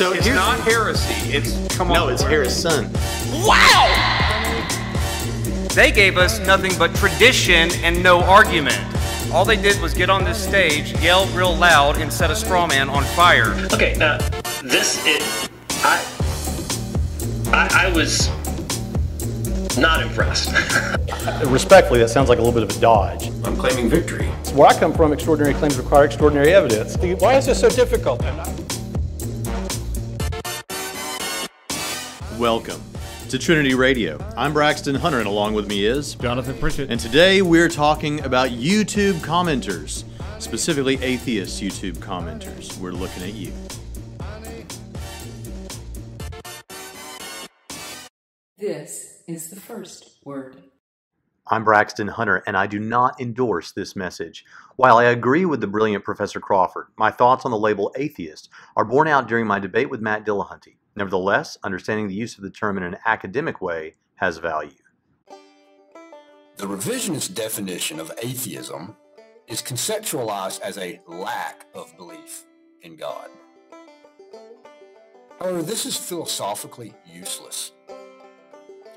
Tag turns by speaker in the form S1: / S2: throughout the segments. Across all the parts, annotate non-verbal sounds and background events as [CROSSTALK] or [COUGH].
S1: So
S2: It's
S1: here's-
S2: not heresy. It's come on.
S1: No, it's Harris' son. Wow!
S2: They gave us nothing but tradition and no argument. All they did was get on this stage, yell real loud, and set a straw man on fire.
S3: Okay, now this it I I, I was not impressed. [LAUGHS]
S4: Respectfully, that sounds like a little bit of a dodge.
S5: I'm claiming victory.
S4: Where I come from, extraordinary claims require extraordinary evidence. Why is this so difficult?
S1: Welcome to Trinity Radio. I'm Braxton Hunter, and along with me is
S6: Jonathan Pritchett.
S1: And today we're talking about YouTube commenters, specifically atheist YouTube commenters. We're looking at you.
S7: This is the first word.
S1: I'm Braxton Hunter, and I do not endorse this message. While I agree with the brilliant Professor Crawford, my thoughts on the label atheist are borne out during my debate with Matt Dillahunty. Nevertheless, understanding the use of the term in an academic way has value.
S5: The revisionist definition of atheism is conceptualized as a lack of belief in God. However, this is philosophically useless,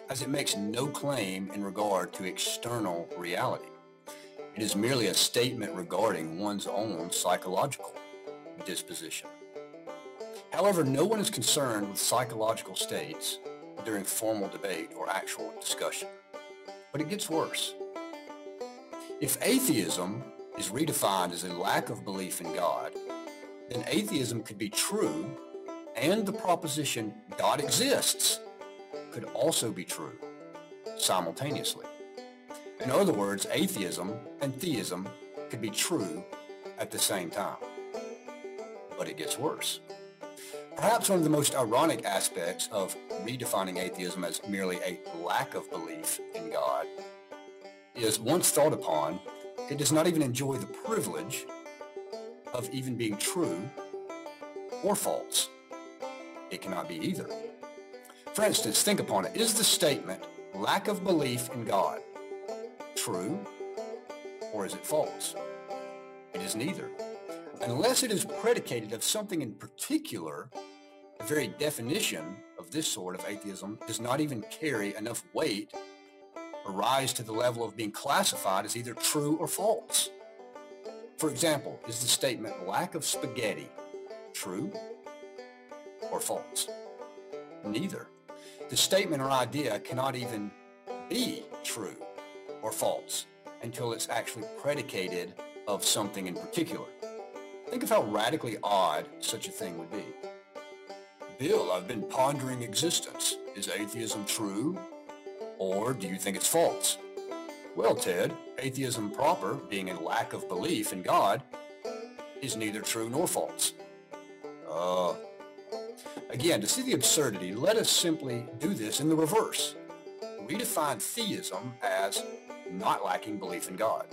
S5: as it makes no claim in regard to external reality. It is merely a statement regarding one's own psychological disposition. However, no one is concerned with psychological states during formal debate or actual discussion. But it gets worse. If atheism is redefined as a lack of belief in God, then atheism could be true and the proposition God exists could also be true simultaneously. In other words, atheism and theism could be true at the same time. But it gets worse. Perhaps one of the most ironic aspects of redefining atheism as merely a lack of belief in God is once thought upon, it does not even enjoy the privilege of even being true or false. It cannot be either. For instance, think upon it. Is the statement lack of belief in God true or is it false? It is neither. Unless it is predicated of something in particular, the very definition of this sort of atheism does not even carry enough weight or rise to the level of being classified as either true or false. For example, is the statement lack of spaghetti true or false? Neither. The statement or idea cannot even be true or false until it's actually predicated of something in particular. Think of how radically odd such a thing would be. Bill, I've been pondering existence. Is atheism true? Or do you think it's false? Well, Ted, atheism proper, being a lack of belief in God, is neither true nor false. Uh, again, to see the absurdity, let us simply do this in the reverse. Redefine theism as not lacking belief in God.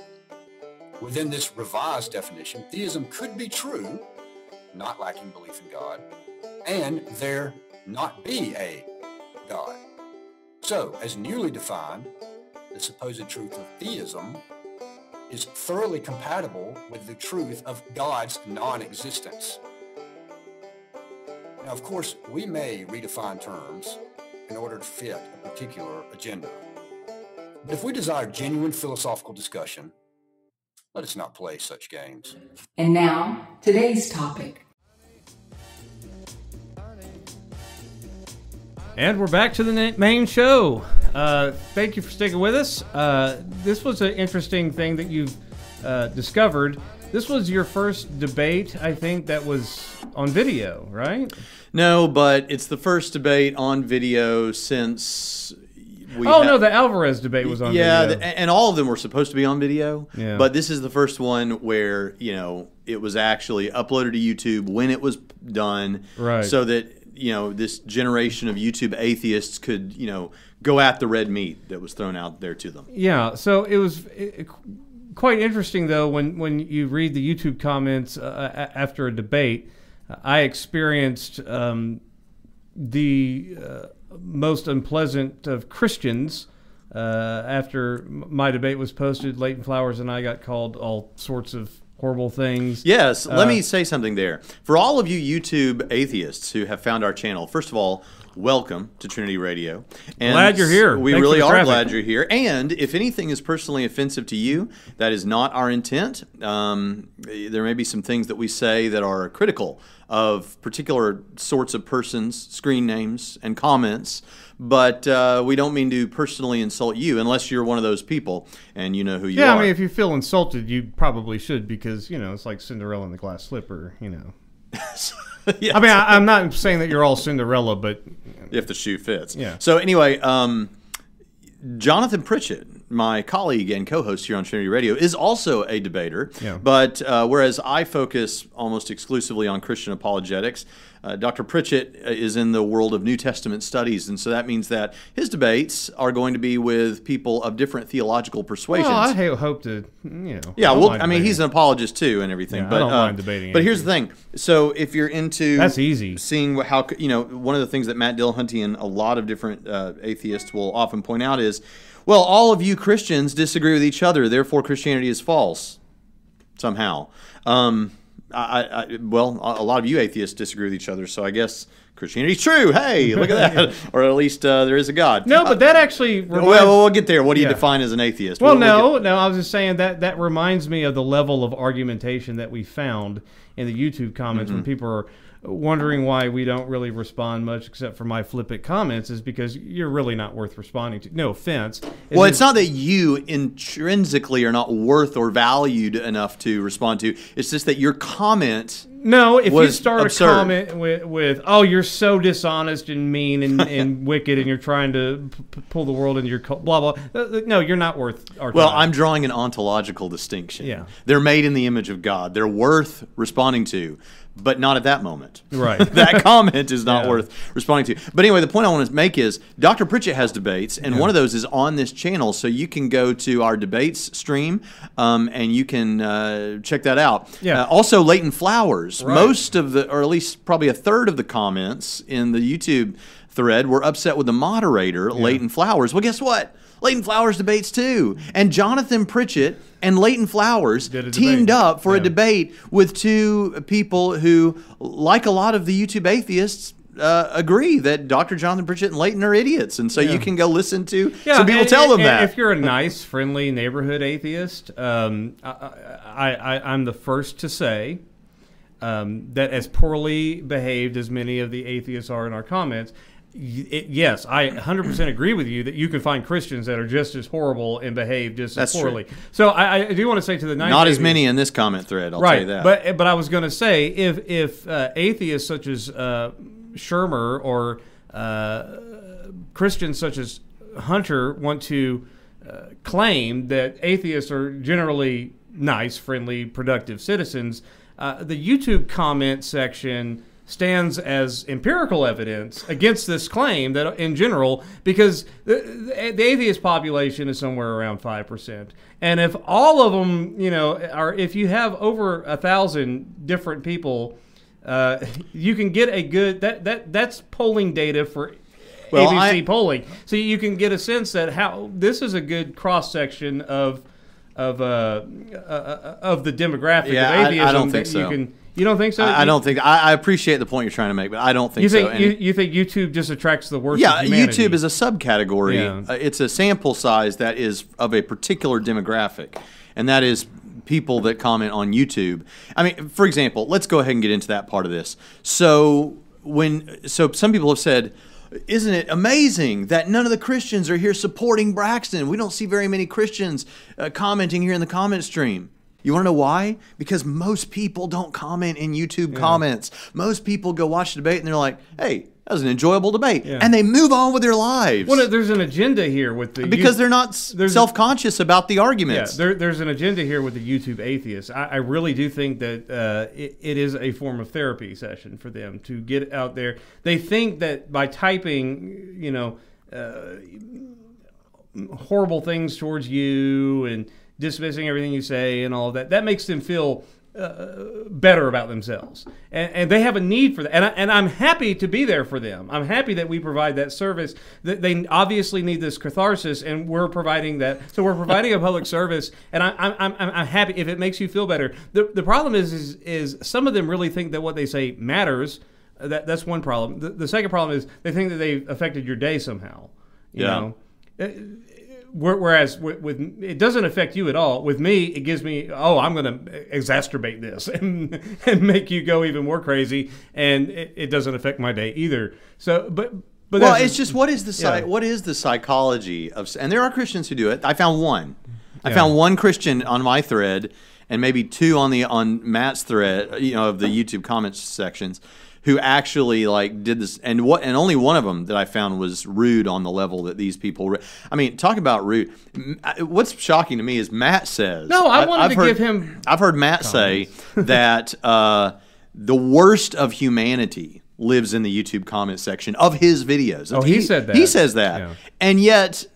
S5: Within this revised definition, theism could be true, not lacking belief in God, and there not be a God. So, as newly defined, the supposed truth of theism is thoroughly compatible with the truth of God's non-existence. Now, of course, we may redefine terms in order to fit a particular agenda. But if we desire genuine philosophical discussion, let us not play such games.
S7: And now, today's topic.
S6: And we're back to the main show. Uh, thank you for sticking with us. Uh, this was an interesting thing that you've uh, discovered. This was your first debate, I think, that was on video, right?
S1: No, but it's the first debate on video since we
S6: oh no, the Alvarez debate was on
S1: yeah,
S6: video.
S1: the- and all of them were supposed to be on video.
S6: Yeah.
S1: But this is the first one where you know it was actually uploaded to YouTube when it was done,
S6: Right.
S1: So that you know this generation of YouTube atheists could you know go at the red meat that was thrown out there to them.
S6: Yeah, so it was it, quite interesting though when when you read the YouTube comments uh, after a debate. I experienced um, the uh, most unpleasant of Christians uh, after my debate was posted. Leighton Flowers and I got called all sorts of horrible things.
S1: Yes, let
S6: Uh,
S1: me say something there. For all of you YouTube atheists who have found our channel, first of all, welcome to Trinity Radio. And
S6: Glad you're here.
S1: We
S6: Thanks
S1: really are
S6: traffic.
S1: glad you're here. And if anything is personally offensive to you, that is not our intent. Um, there may be some things that we say that are critical of particular sorts of persons, screen names, and comments. But uh, we don't mean to personally insult you unless you're one of those people and you know who you
S6: Yeah,
S1: are.
S6: Yeah, I mean, if you feel insulted, you probably should because you know it's like Cinderella and the glass slipper. You know. [LAUGHS] I mean, I, I'm not saying that you're all Cinderella, but
S1: if the shoe fits.
S6: Yeah.
S1: So anyway, um, Jonathan Pritchett, my colleague and co-host here on Trinity Radio, is also a debater.
S6: Yeah.
S1: But uh, whereas I focus almost exclusively on Christian apologetics, uh, Dr. Pritchett is in the world of New Testament studies, and so that means that his debates are going to be with people of different theological persuasions.
S6: well, I hope to, you know.
S1: Yeah,
S6: don't
S1: well, I mean, he's an apologist too, and everything.
S6: Yeah, I
S1: but
S6: don't
S1: uh,
S6: mind debating
S1: But here's the thing: so if you're into
S6: That's easy.
S1: seeing what- how you know one of the things that Matt Dillahunty and a lot of different uh, atheists will often point out is, well, all of you Christians disagree with each other, therefore Christianity is false somehow. Um, I, I, well, a lot of you atheists disagree with each other, so I guess Christianity's true. Hey, look at that, [LAUGHS] or at least uh, there is a God.
S6: No, but that actually.
S1: well,
S6: reminds-
S1: well, we'll get there. What do you
S6: Yeah.
S1: define as an atheist?
S6: Well,
S1: We'll- we'll
S6: no, no. I was just saying that that reminds me of the level of argumentation that we found in the YouTube comments
S1: Mm-hmm.
S6: when people are wondering why we don't really respond much except for my flippant comments is because you're really not worth responding to. No offense.
S1: Well, it's not that you intrinsically are not worth or valued enough to respond to. It's just that your comment.
S6: No, if you start
S1: absurd.
S6: a comment with, with "Oh, you're so dishonest and mean and, [LAUGHS] and wicked, and you're trying to p- pull the world into your cult," blah blah. Uh, uh, No, you're not worth our
S1: Well,
S6: time.
S1: I'm drawing an ontological distinction.
S6: Yeah.
S1: They're made in the image of God. They're worth responding to, but not at that moment.
S6: Right. [LAUGHS]
S1: that comment is not
S6: Yeah.
S1: worth responding to. But anyway, the point I want to make is Dr. Pritchett has debates, and one of those is on this channel. So you can go to our debates stream um, and you can uh, check that out.
S6: Yeah.
S1: Uh, also, Leighton Flowers.
S6: Right.
S1: Most of the, or at least probably a third of the comments in the YouTube thread were upset with the moderator, Leighton Flowers. Well, guess what? Leighton Flowers debates too. And Jonathan Pritchett and Leighton Flowers teamed
S6: debate.
S1: up for a debate with two people who, like a lot of the YouTube atheists, uh, agree that Dr. Jonathan Pritchett and Leighton are idiots. And so you can go listen to some people
S6: and-
S1: tell them
S6: and
S1: that.
S6: If you're a nice, friendly neighborhood atheist, um, I, I'm the first to say um, that as poorly behaved as many of the atheists are in our comments, it, yes, I 100% agree with you that you can find Christians that are just as horrible and behave just
S1: That's
S6: as
S1: true.
S6: poorly. So I, I do want to say to the
S1: Not as many in this comment thread, I'll
S6: right.
S1: tell you that.
S6: But but I was going to say if if uh, atheists such as uh, Shermer or uh, Christians such as Hunter want to uh, claim that atheists are generally nice, friendly, productive citizens, uh, the YouTube comment section stands as empirical evidence against this claim that in general because the, the, the atheist population is somewhere around 5% and if all of them you know are if you have over a thousand different people uh, [LAUGHS] you can get a good that that that's polling data for
S1: Well,
S6: ABC
S1: I-
S6: polling so you can get a sense that how this is a good cross section of of uh, uh, uh, of the demographic
S1: Yeah, I-
S6: of
S1: I
S6: atheism
S1: don't think
S6: that
S1: so.
S6: you can you don't think so
S1: I, I don't think I, I appreciate the point you're trying to make, but I don't think
S6: you think
S1: so.
S6: You, you think YouTube just attracts the worst?
S1: yeah? YouTube is a subcategory.
S6: Yeah.
S1: Uh, it's a sample size that is of a particular demographic, and that is people that comment on YouTube. I mean, for example, let's go ahead and get into that part of this. So when so some people have said. Isn't it amazing that none of the Christians are here supporting Braxton? We don't see very many Christians uh, commenting here in the comment stream. You want to know why? Because most people don't comment in YouTube comments. Most people go watch the debate and they're like, "Hey, that was an enjoyable debate,"
S6: Yeah.
S1: and they move on with their lives
S6: Well, there's an agenda here with the
S1: because they're not self-conscious about the
S6: Yeah,
S1: arguments.
S6: there, there's an agenda here with the YouTube atheists. I, I really do think that uh, it, it is a form of therapy session for them to get out there. They think that by typing, you know, uh, horrible things towards you and dismissing everything you say and all that, that makes them feel uh, better about themselves, and, and they have a need for that. And, I, and I'm happy to be there for them. I'm happy that we provide that service. That they obviously need this catharsis, and we're providing that. So we're providing a public service, and I, I'm, I'm I'm happy if it makes you feel better. The the problem is is is some of them really think that what they say matters. That that's one problem. The, the second problem is they think that they've affected your day somehow. You
S1: Yeah.
S6: know. Where- Whereas with, with it doesn't affect you at all. With me, it gives me oh I'm going to exacerbate this [LAUGHS] and and make you go even more crazy, and it, it doesn't affect my day either. So, but but
S1: well, it's just what is the
S6: Yeah.
S1: what is the psychology of and there are Christians who do it. I found one. I
S6: Yeah.
S1: found one Christian on my thread and maybe two on the on Matt's thread, you know, of the YouTube comments sections who actually like did this and what and only one of them that I found was rude on the level that these people I mean, talk about rude. What's shocking to me is Matt says
S6: No, I wanted
S1: I've
S6: to
S1: heard-
S6: give him
S1: I've heard Matt say [LAUGHS] that uh, the worst of humanity lives in the YouTube comment section of his videos.
S6: Oh, he said that.
S1: He says that,
S6: Yeah.
S1: and yet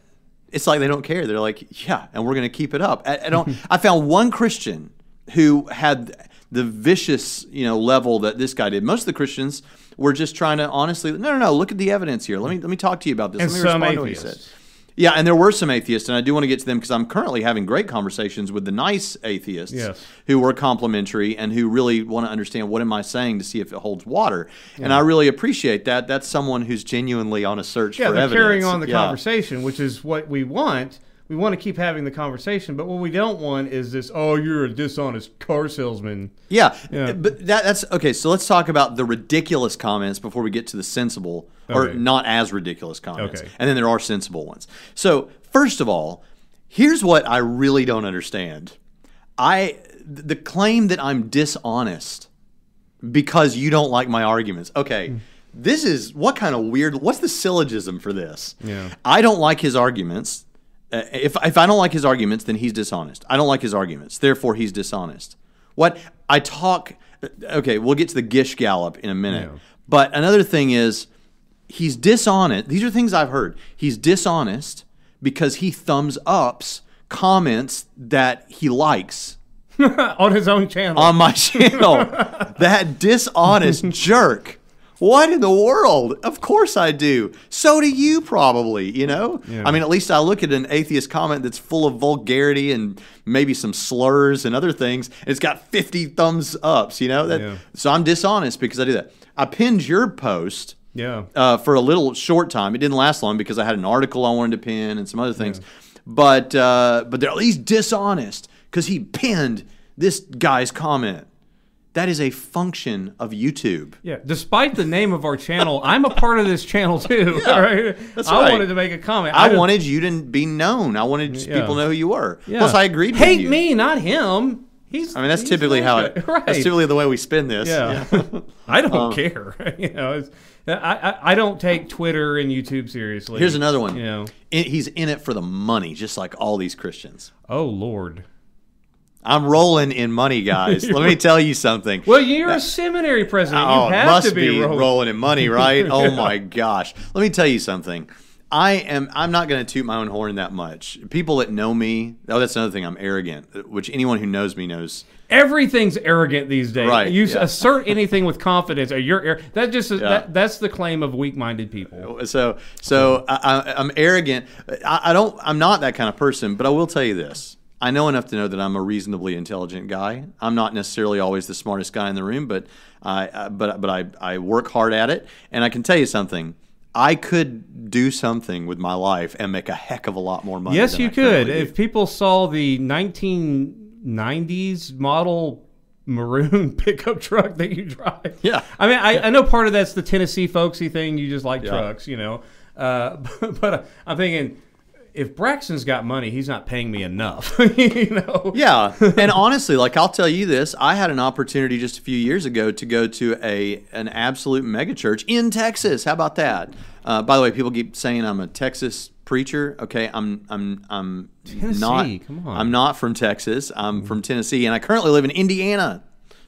S1: it's like they don't care. They're like, yeah, and we're going to keep it up. I, I don't. [LAUGHS] I found one Christian who had the vicious, you know, level that this guy did. Most of the Christians were just trying to honestly, no, no, no. Look at the evidence here. Let me let me talk to you about this.
S6: And
S1: let me
S6: some
S1: respond to what he
S6: atheists.
S1: said. Yeah, and there were some atheists, and I do want to get to them because I'm currently having great conversations with the nice atheists
S6: Yes.
S1: who were complimentary and who really want to understand what am I saying to see if it holds water. And I really appreciate that. That's someone who's genuinely on a search
S6: yeah
S1: for
S6: they're
S1: evidence.
S6: carrying on the
S1: Yeah.
S6: conversation, which is what we want. We want to keep having the conversation, but what we don't want is this. Oh, you're a dishonest car salesman.
S1: Yeah,
S6: Yeah.
S1: but that, that's okay. So let's talk about the ridiculous comments before we get to the sensible or
S6: Okay.
S1: not as ridiculous comments.
S6: Okay.
S1: And then there are sensible ones. So first of all, here's what I really don't understand. I the claim that I'm dishonest because you don't like my arguments. Okay. Hmm. This is what kind of weird what's the syllogism for this?
S6: Yeah.
S1: I don't like his arguments. Uh, if, if I don't like his arguments, then he's dishonest. I don't like his arguments, therefore he's dishonest. What I talk, okay, we'll get to the Gish Gallop in a minute.
S6: Yeah.
S1: But another thing is, he's dishonest. These are things I've heard. He's dishonest because he thumbs ups comments that he likes [LAUGHS]
S6: on his own channel.
S1: on my channel. [LAUGHS] that dishonest jerk. What in the world? Of course I do. So do you probably, you know?
S6: Yeah.
S1: I mean, at least I look at an atheist comment that's full of vulgarity and maybe some slurs and other things. And it's got 50 thumbs ups, you know? That,
S6: Yeah.
S1: So I'm dishonest because I do that. I pinned your post
S6: yeah.
S1: uh, for a little short time. It didn't last long because I had an article I wanted to pin and some other things. But uh, but they're at least dishonest because he pinned this guy's comment. That is a function of YouTube.
S6: Yeah, despite the name of our channel, I'm a part of this channel too. [LAUGHS]
S1: Yeah,
S6: right?
S1: that's
S6: I
S1: right.
S6: wanted to make a comment.
S1: I
S6: don't-
S1: wanted you to be known. I wanted
S6: Yeah.
S1: people to know who you were.
S6: Yeah.
S1: Plus, I agreed. with
S6: Hate
S1: you.
S6: me, not him. He's.
S1: I mean, that's typically how it. [LAUGHS]
S6: Right.
S1: That's typically the way we spin this.
S6: Yeah. [LAUGHS] I don't um, care. you know, I, I I don't take Twitter and YouTube seriously.
S1: Here's another one.
S6: You know.
S1: He's in it for the money, just like all these Christians.
S6: Oh Lord.
S1: I'm rolling in money, guys. [LAUGHS] Let me tell you something.
S6: Well, you're a seminary president.
S1: Oh,
S6: you have
S1: must
S6: to be,
S1: rolling.
S6: rolling.
S1: in money, right? [LAUGHS] oh my gosh. Let me tell you something. I am I'm not going to toot my own horn that much. People that know me, oh that's another thing, I'm arrogant, which anyone who knows me knows.
S6: Everything's arrogant these days.
S1: Right,
S6: You
S1: yeah.
S6: assert anything with confidence, or you're that just
S1: Yeah.
S6: that, that's the claim of weak-minded people.
S1: So so I, I, I'm arrogant. I, I don't I'm not that kind of person, but I will tell you this. I know enough to know that I'm a reasonably intelligent guy. I'm not necessarily always the smartest guy in the room, but I, but but I, I work hard at it, and I can tell you something. I could do something with my life and make a heck of a lot more money.
S6: Yes, you
S1: I
S6: could. If people saw the 1990s model maroon [LAUGHS] pickup truck that you drive.
S1: Yeah.
S6: I mean, I, I know part of that's the Tennessee folksy thing. You just like
S1: Yeah.
S6: trucks, you know. Uh, [LAUGHS] but, but I'm thinking, if Braxton's got money, he's not paying me enough. [LAUGHS] you know.
S1: Yeah, [LAUGHS] and honestly, like I'll tell you this, I had an opportunity just a few years ago to go to a an absolute megachurch in Texas. How about that? Uh, by the way, people keep saying I'm a Texas preacher. Okay, I'm I'm I'm
S6: Tennessee,
S1: not.
S6: come on.
S1: I'm not from Texas. I'm from Tennessee, and I currently live in Indiana.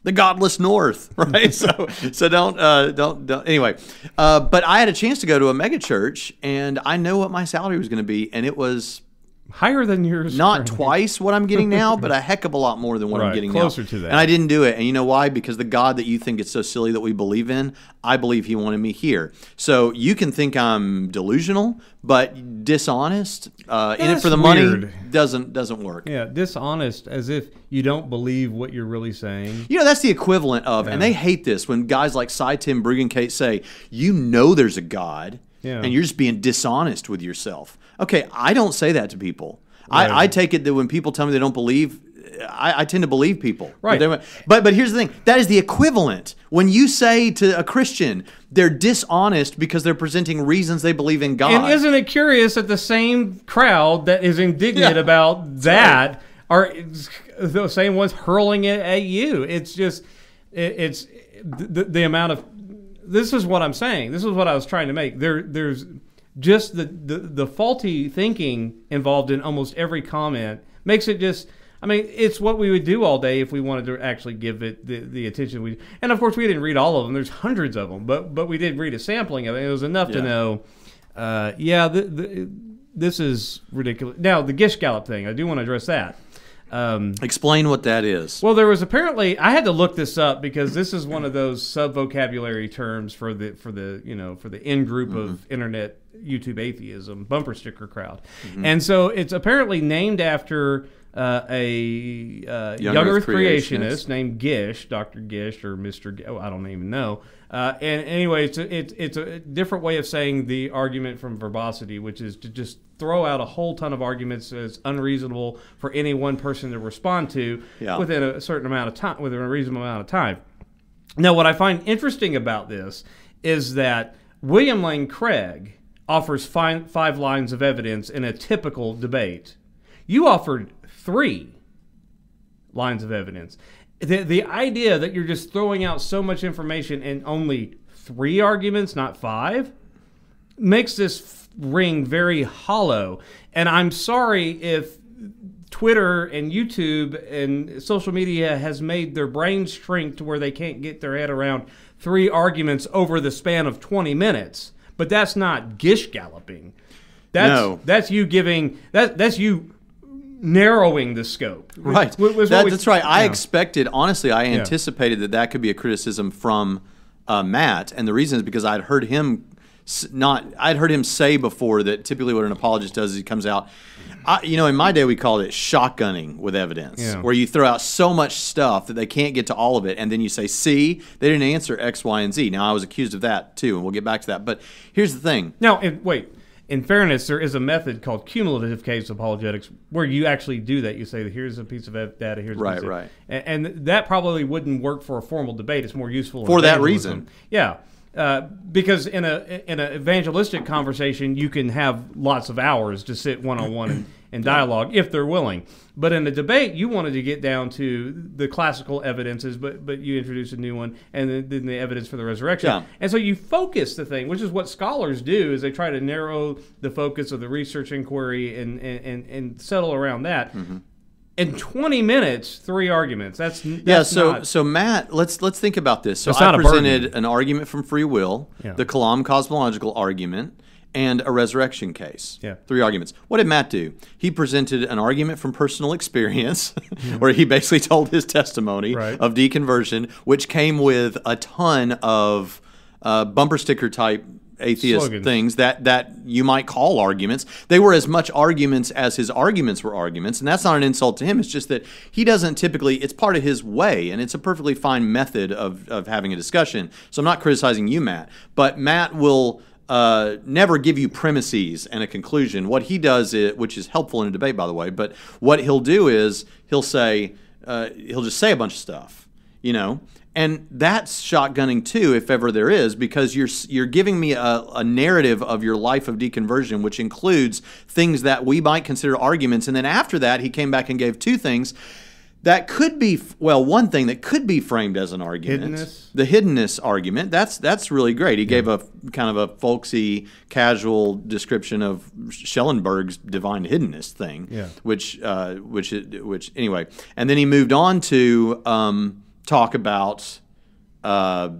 S1: The godless North, [LAUGHS] right? so, so don't, uh, don't, don't. Anyway, uh, but I had a chance to go to a megachurch, and I know what my salary was going to be, and it was
S6: higher than yours.
S1: not twice what I'm getting now, but a heck of a lot more than what I'm getting
S6: closer
S1: now.
S6: to that.
S1: And I didn't do it. And you know why? Because the God that you think is so silly that we believe in, I believe He wanted me here. So you can think I'm delusional, but dishonest, uh, in it for the money doesn't doesn't work.
S6: Yeah, dishonest, as if you don't believe what you're really saying.
S1: You know, that's the equivalent of, and they hate this when guys like Sye Ten Bruggencate say, you know there's a God,
S6: Yeah.
S1: and you're just being dishonest with yourself. Okay, I don't say that to people.
S6: Right.
S1: I, I take it that when people tell me they don't believe, I, I tend to believe people.
S6: Right.
S1: But, but but here's the thing: that is the equivalent. When you say to a Christian they're dishonest because they're presenting reasons they believe in God.
S6: And isn't it curious that the same crowd that is indignant
S1: Yeah.
S6: about that are the same ones hurling it at you? It's just, it, it's the, the amount of. This is what I'm saying. This is what I was trying to make. There, there's just the, the the faulty thinking involved in almost every comment makes it just. I mean, it's what we would do all day if we wanted to actually give it the, the attention we. And of course, we didn't read all of them. There's hundreds of them, but but we did read a sampling of it. It was enough to know. Uh, yeah, the, the, this is ridiculous. Now the Gish Gallop thing, I do want to address that. Um,
S1: Explain what that is.
S6: well, there was apparently I had to look this up because this is one of those sub vocabulary terms for the for the you know for the in group
S1: Mm-hmm.
S6: of internet YouTube atheism bumper sticker crowd,
S1: Mm-hmm.
S6: and so it's apparently named after uh, a uh, young,
S1: Young
S6: Earth, creationist.
S1: creationist.
S6: named Gish, Doctor Gish or Mister. G- oh, I don't even know. Uh, and anyway, it's a, it's it's a different way of saying the argument from verbosity, which is to just throw out a whole ton of arguments as unreasonable for any one person to respond to
S1: Yeah.
S6: within a certain amount of time, within a reasonable amount of time. Now, what I find interesting about this is that William Lane Craig offers five, five lines of evidence in a typical debate. You offered three lines of evidence. The, the idea that you're just throwing out so much information in only three arguments, not five, makes this f- ring very hollow. And I'm sorry if Twitter and YouTube and social media has made their brains shrink to where they can't get their head around three arguments over the span of 20 minutes. But that's not gish galloping. That's
S1: No.
S6: that's you giving that that's you narrowing the scope.
S1: Right. That-
S6: we-
S1: that's right. I
S6: yeah.
S1: expected, honestly, I anticipated that that could be a criticism from uh, Matt, and the reason is because I'd heard him not. I'd heard him say before that typically what an apologist does is he comes out. I, you know, in my day we called it shotgunning with evidence,
S6: Yeah.
S1: where you throw out so much stuff that they can't get to all of it, and then you say, "See, they didn't answer X, Y, and Z." Now I was accused of that too, and we'll get back to that. But here's the thing:
S6: Now, in, wait. In fairness, there is a method called cumulative case apologetics where you actually do that. You say, "Here's a piece of data. Here's a
S1: Right,
S6: of,
S1: right.
S6: and, and that probably wouldn't work for a formal debate. It's more useful
S1: For that reason.
S6: Yeah, uh, because in a in an evangelistic conversation, you can have lots of hours to sit one on one and dialogue if they're willing. But in a debate, you wanted to get down to the classical evidences, but but you introduce a new one, and then, then the evidence for the resurrection.
S1: Yeah.
S6: And so you focus the thing, which is what scholars do, is they try to narrow the focus of the research inquiry and and, and, and settle around that.
S1: Mm-hmm.
S6: In 20 minutes, three arguments. That's, that's
S1: yeah so
S6: not-
S1: so matt let's let's think about this so i
S6: not a burden.
S1: presented an argument from free will
S6: Yeah.
S1: the kalam cosmological argument and a resurrection case
S6: Yeah.
S1: three arguments what did matt do he presented an argument from personal experience [LAUGHS] where he basically told his testimony
S6: Right.
S1: of deconversion which came with a ton of uh, bumper sticker type atheist
S6: Slogans.
S1: things that that you might call arguments. They were as much arguments as his arguments were arguments, and that's not an insult to him. It's just that he doesn't typically. It's part of his way, and it's a perfectly fine method of of having a discussion. So I'm not criticizing you, Matt, but Matt will. Uh, never give you premises and a conclusion. What he does, is, which is helpful in a debate, by the way, but what he'll do is he'll say uh, he'll just say a bunch of stuff, you know, and that's shotgunning too, if ever there is, because you're you're giving me a, a narrative of your life of deconversion, which includes things that we might consider arguments, and then after that, he came back and gave two things that could be well, one thing that could be framed as an argument,
S6: Hiddenness?
S1: the hiddenness argument. That's that's really great. He gave a kind of a folksy, casual description of Schellenberg's divine hiddenness thing,
S6: Yeah.
S1: which uh, which which anyway, and then he moved on to um, talk about uh,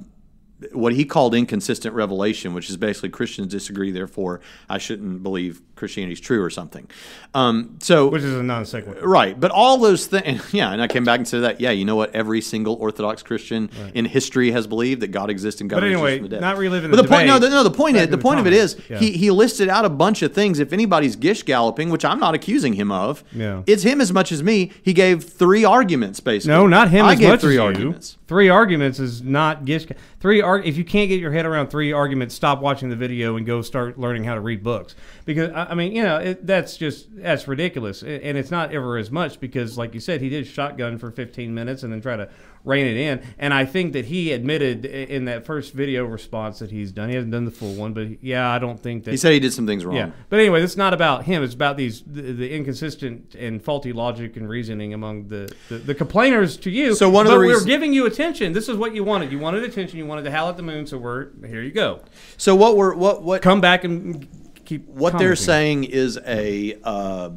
S1: what he called inconsistent revelation, which is basically Christians disagree, therefore I shouldn't believe Christianity's true or something. Um, so
S6: which is a non sequitur.
S1: Right, but all those things, [LAUGHS] yeah, and I came back and said that, yeah, you know what? Every single Orthodox Christian in history has believed that God exists and God
S6: But anyway,
S1: from the dead.
S6: not reliving
S1: But
S6: the
S1: the point, no, the, no, the point is, the
S6: the
S1: point of it is.
S6: Yeah.
S1: he he listed out a bunch of things. If anybody's gish galloping, which I'm not accusing him of,
S6: Yeah.
S1: it's him as much as me. He gave three arguments basically.
S6: No, not him
S1: I
S6: as
S1: gave
S6: much
S1: three
S6: as you.
S1: arguments.
S6: Three arguments is not gish. Three ar- If you can't get your head around three arguments, stop watching the video and go start learning how to read books. Because I I mean, you know, it, that's just that's ridiculous, and it's not ever as much because, like you said, he did shotgun for 15 minutes and then try to rein it in. And I think that he admitted in that first video response that he's done. He hasn't done the full one, but yeah, I don't think that
S1: He said he did some things wrong.
S6: yeah, but anyway, it's not about him. It's about these the, the inconsistent and faulty logic and reasoning among the, the, the complainers to you.
S1: So one of the
S6: but we're
S1: reasons-
S6: giving you attention. This is what you wanted. You wanted attention. You wanted to howl at the moon. So we're here. You go.
S1: So what we're what what
S6: Come back and keep.
S1: what they're saying is a uh,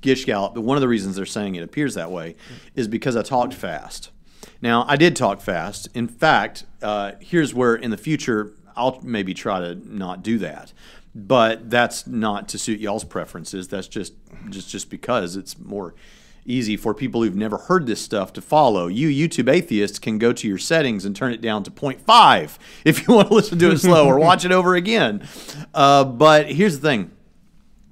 S1: gish gallop. But one of the reasons they're saying it appears that way is because I talked fast. Now I did talk fast. In fact, uh, here's where in the future I'll maybe try to not do that. But that's not to suit y'all's preferences. That's just just just because it's more easy for people who've never heard this stuff to follow. You YouTube atheists can go to your settings and turn it down to 0.5 [LAUGHS] if you want to listen to it slow or watch it over again. Uh, but here's the thing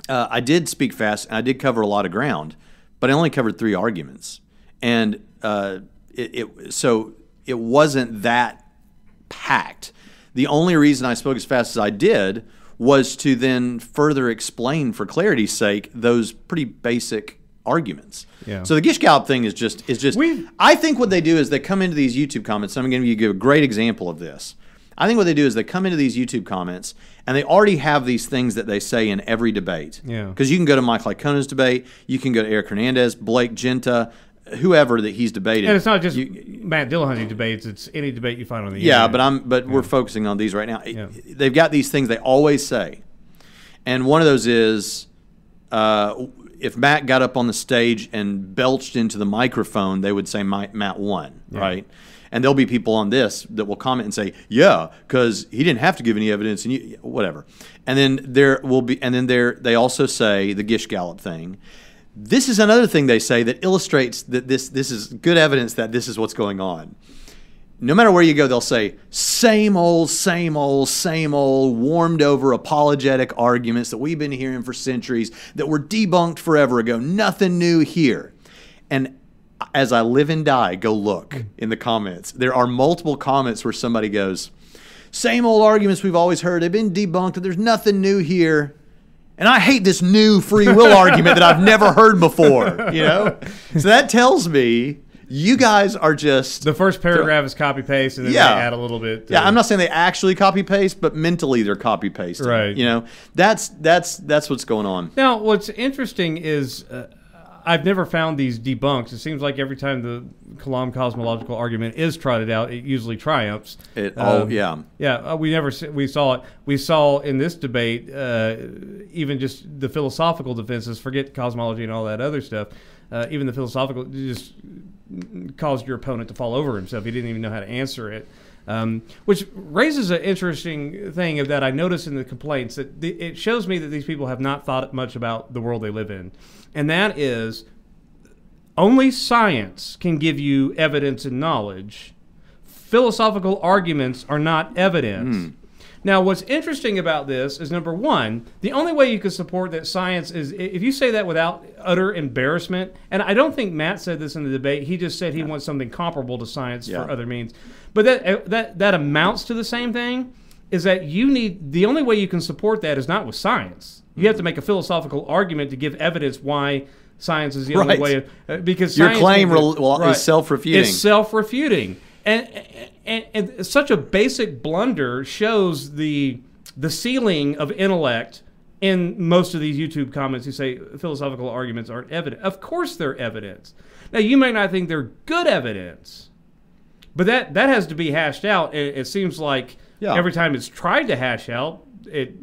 S1: uh, I did speak fast and I did cover a lot of ground, but I only covered three arguments, and uh, it, it so it wasn't that packed. The only reason I spoke as fast as I did was to then further explain, for clarity's sake, those pretty basic arguments.
S6: Yeah.
S1: So the Gish Gallop thing is just is just.
S6: We've-
S1: I think what they do is they come into these YouTube comments. So I'm going to give you a great example of this. I think what they do is they come into these YouTube comments and they already have these things that they say in every debate.
S6: Yeah.
S1: Because you can go to Mike Licona's debate, you can go to Eric Hernandez, Blake Giunta, whoever that he's debated.
S6: And it's not just
S1: You-
S6: Matt Dillahunty debates. It's any debate you find on the
S1: yeah,
S6: internet.
S1: but I'm but we're focusing on these right now.
S6: Yeah.
S1: They've got these things they always say, and one of those is uh, if Matt got up on the stage and belched into the microphone, they would say Matt won, right? And there'll be people on this that will comment and say, "Yeah, because he didn't have to give any evidence, and you, whatever." And then there will be, and then there they also say the Gish Gallop thing. This is another thing they say that illustrates that this this is good evidence that this is what's going on no matter where you go, they'll say same old, same old, same old, warmed over apologetic arguments that we've been hearing for centuries that were debunked forever ago. Nothing new here. And as I live and die, go look in the comments. There are multiple comments where somebody goes, same old arguments we've always heard. They've been debunked. There's nothing new here. And I hate this new free will [LAUGHS] argument that I've never heard before. You know, so that tells me you guys are just
S6: the first paragraph is copy paste, and then
S1: Yeah.
S6: they add a little bit.
S1: yeah,
S6: uh,
S1: I'm not saying they actually copy paste, but mentally they're copy pasting.
S6: Right.
S1: You know, that's that's that's what's going on.
S6: Now, what's interesting is uh, I've never found these debunks. It seems like every time the Kalam cosmological argument is trotted out, it usually triumphs.
S1: It oh
S6: Um,
S1: yeah.
S6: Yeah, uh, we never we saw it. We saw in this debate, uh, even just the philosophical defenses. Forget cosmology and all that other stuff. Uh, even the philosophical just caused your opponent to fall over himself. He didn't even know how to answer it. Um, which raises an interesting thing of that I notice in the complaints that the, it shows me that these people have not thought much about the world they live in, and that is only science can give you evidence and knowledge. Philosophical arguments are not evidence. Now, what's interesting about this is number one, the only way you can support that science is if you say that without utter embarrassment. And I don't think Matt said this in the debate. He just said he wants something comparable to science
S1: Yeah.
S6: for other means. But that uh, that that amounts to the same thing. Is that you need the only way you can support that is not with science. You have to make a philosophical argument to give evidence why science is the only way. Of, uh, because
S1: Your claim rel- well, is self-refuting.
S6: It's self-refuting, and, and and such a basic blunder shows the the ceiling of intellect in most of these YouTube comments who say philosophical arguments aren't evident. Of course, they're evidence. Now, you may not think they're good evidence, but that that has to be hashed out. It, it seems like
S1: Yeah.
S6: every time it's tried to hash out, it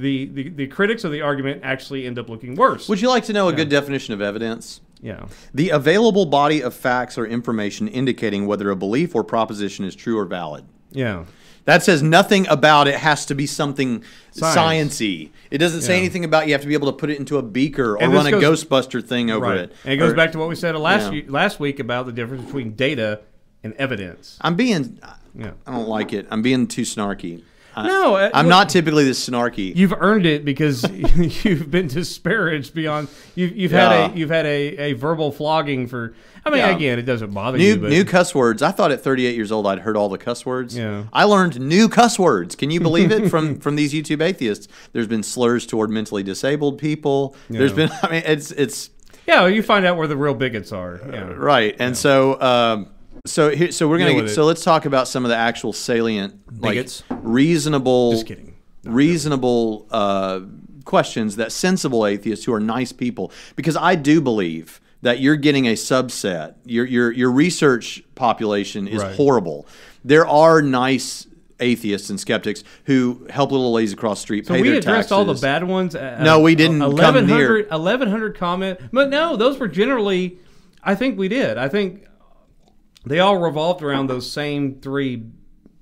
S6: the, the the critics of the argument actually end up looking worse.
S1: Would you like to know a good definition of evidence?
S6: Yeah.
S1: The available body of facts or information indicating whether a belief or proposition is true or valid.
S6: Yeah.
S1: That says nothing about it has to be something
S6: Science.
S1: sciency. It doesn't say
S6: Yeah.
S1: anything about you have to be able to put it into a beaker or run
S6: this
S1: a
S6: goes-
S1: Ghostbuster thing over
S6: Right.
S1: it.
S6: And it goes
S1: Or-
S6: back to what we said last
S1: Yeah.
S6: last week about the difference between data and evidence.
S1: I'm being.
S6: Yeah.
S1: I don't like it. I'm being too snarky. I,
S6: No, uh,
S1: I'm not typically this snarky.
S6: You've earned it because [LAUGHS] you've been disparaged beyond. You've, you've had a you've had a, a verbal flogging for. I mean,
S1: Yeah.
S6: again, it doesn't bother
S1: New
S6: you. But
S1: new cuss words. I thought at 38 years old I'd heard all the cuss words.
S6: Yeah.
S1: I learned new cuss words. Can you believe it [LAUGHS] from from these YouTube atheists? There's been slurs toward mentally disabled people. There's been. [LAUGHS] I mean, it's it's
S6: yeah, you find out where the real bigots are. Yeah.
S1: right. And so um, so here so we're gonna
S6: with
S1: so
S6: it.
S1: let's talk about some of the actual salient
S6: Bigots?
S1: like reasonable.
S6: Just kidding.
S1: reasonable uh, questions that sensible atheists who are nice people, because I do believe that you're getting a subset. Your your your research population is
S6: Right.
S1: horrible. There are nice atheists and skeptics who help little ladies across the street
S6: So
S1: pay
S6: we
S1: their
S6: addressed all the
S1: taxes.
S6: bad ones. Uh,
S1: No, we didn't come
S6: 1100, 1100 comment, but no, those were generally. I think we did. I think they all revolved around those same three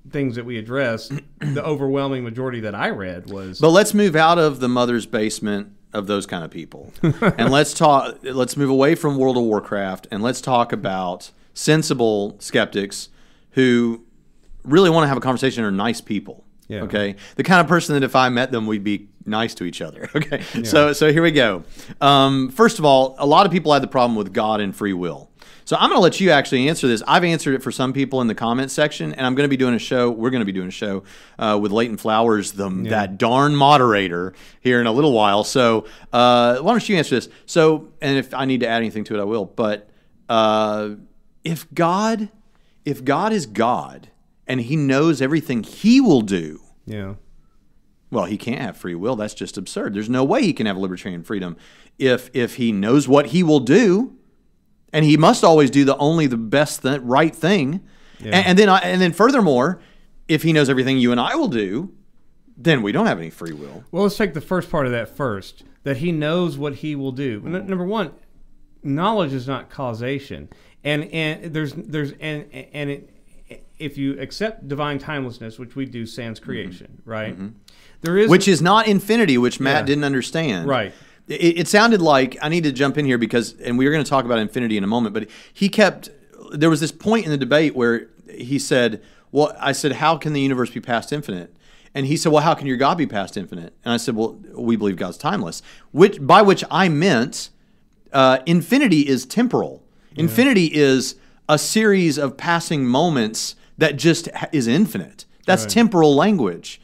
S6: things that we addressed. [CLEARS THROAT] the overwhelming majority that I read was.
S1: But let's move out of the mother's basement of those kind of people, [LAUGHS] and let's talk. Let's move away from World of Warcraft, and let's talk about sensible skeptics who really want to have a conversation. Are nice people.
S6: Yeah.
S1: Okay. The kind of person that if I met them, we'd be nice to each other. [LAUGHS] Okay. So so here we go. Um, first of all, a lot of people had the problem with God and free will. So I'm going to let you actually answer this. I've answered it for some people in the comment section, and I'm going to be doing a show. We're going to be doing a show uh, with Leighton Flowers, the that darn moderator, here in a little while. So uh, why don't you answer this? So, and if I need to add anything to it, I will. But uh, if God, if God is God and He knows everything He will do,
S6: yeah.
S1: well, he can't have free will. That's just absurd. There's no way he can have libertarian freedom if if he knows what he will do, and he must always do the only the best th- right thing. And, and then I, and then furthermore, if he knows everything you and I will do, then we don't have any free will.
S6: Well, let's take the first part of that first. That he knows what he will do. N- number one, knowledge is not causation, and and there's there's and and it, if you accept divine timelessness, which we do, sans creation, mm-hmm. right? Mm-hmm. There is
S1: Which is not infinity, which Matt
S6: Yeah.
S1: didn't understand.
S6: Right.
S1: It, it sounded like I need to jump in here because, and we are going to talk about infinity in a moment. But he kept. There was this point in the debate where he said, "Well, I said, how can the universe be past infinite?" And he said, "Well, how can your God be past infinite?" And I said, "Well, we believe God's timeless." Which by which I meant uh, infinity is temporal. Infinity is a series of passing moments that just is infinite. That's temporal language.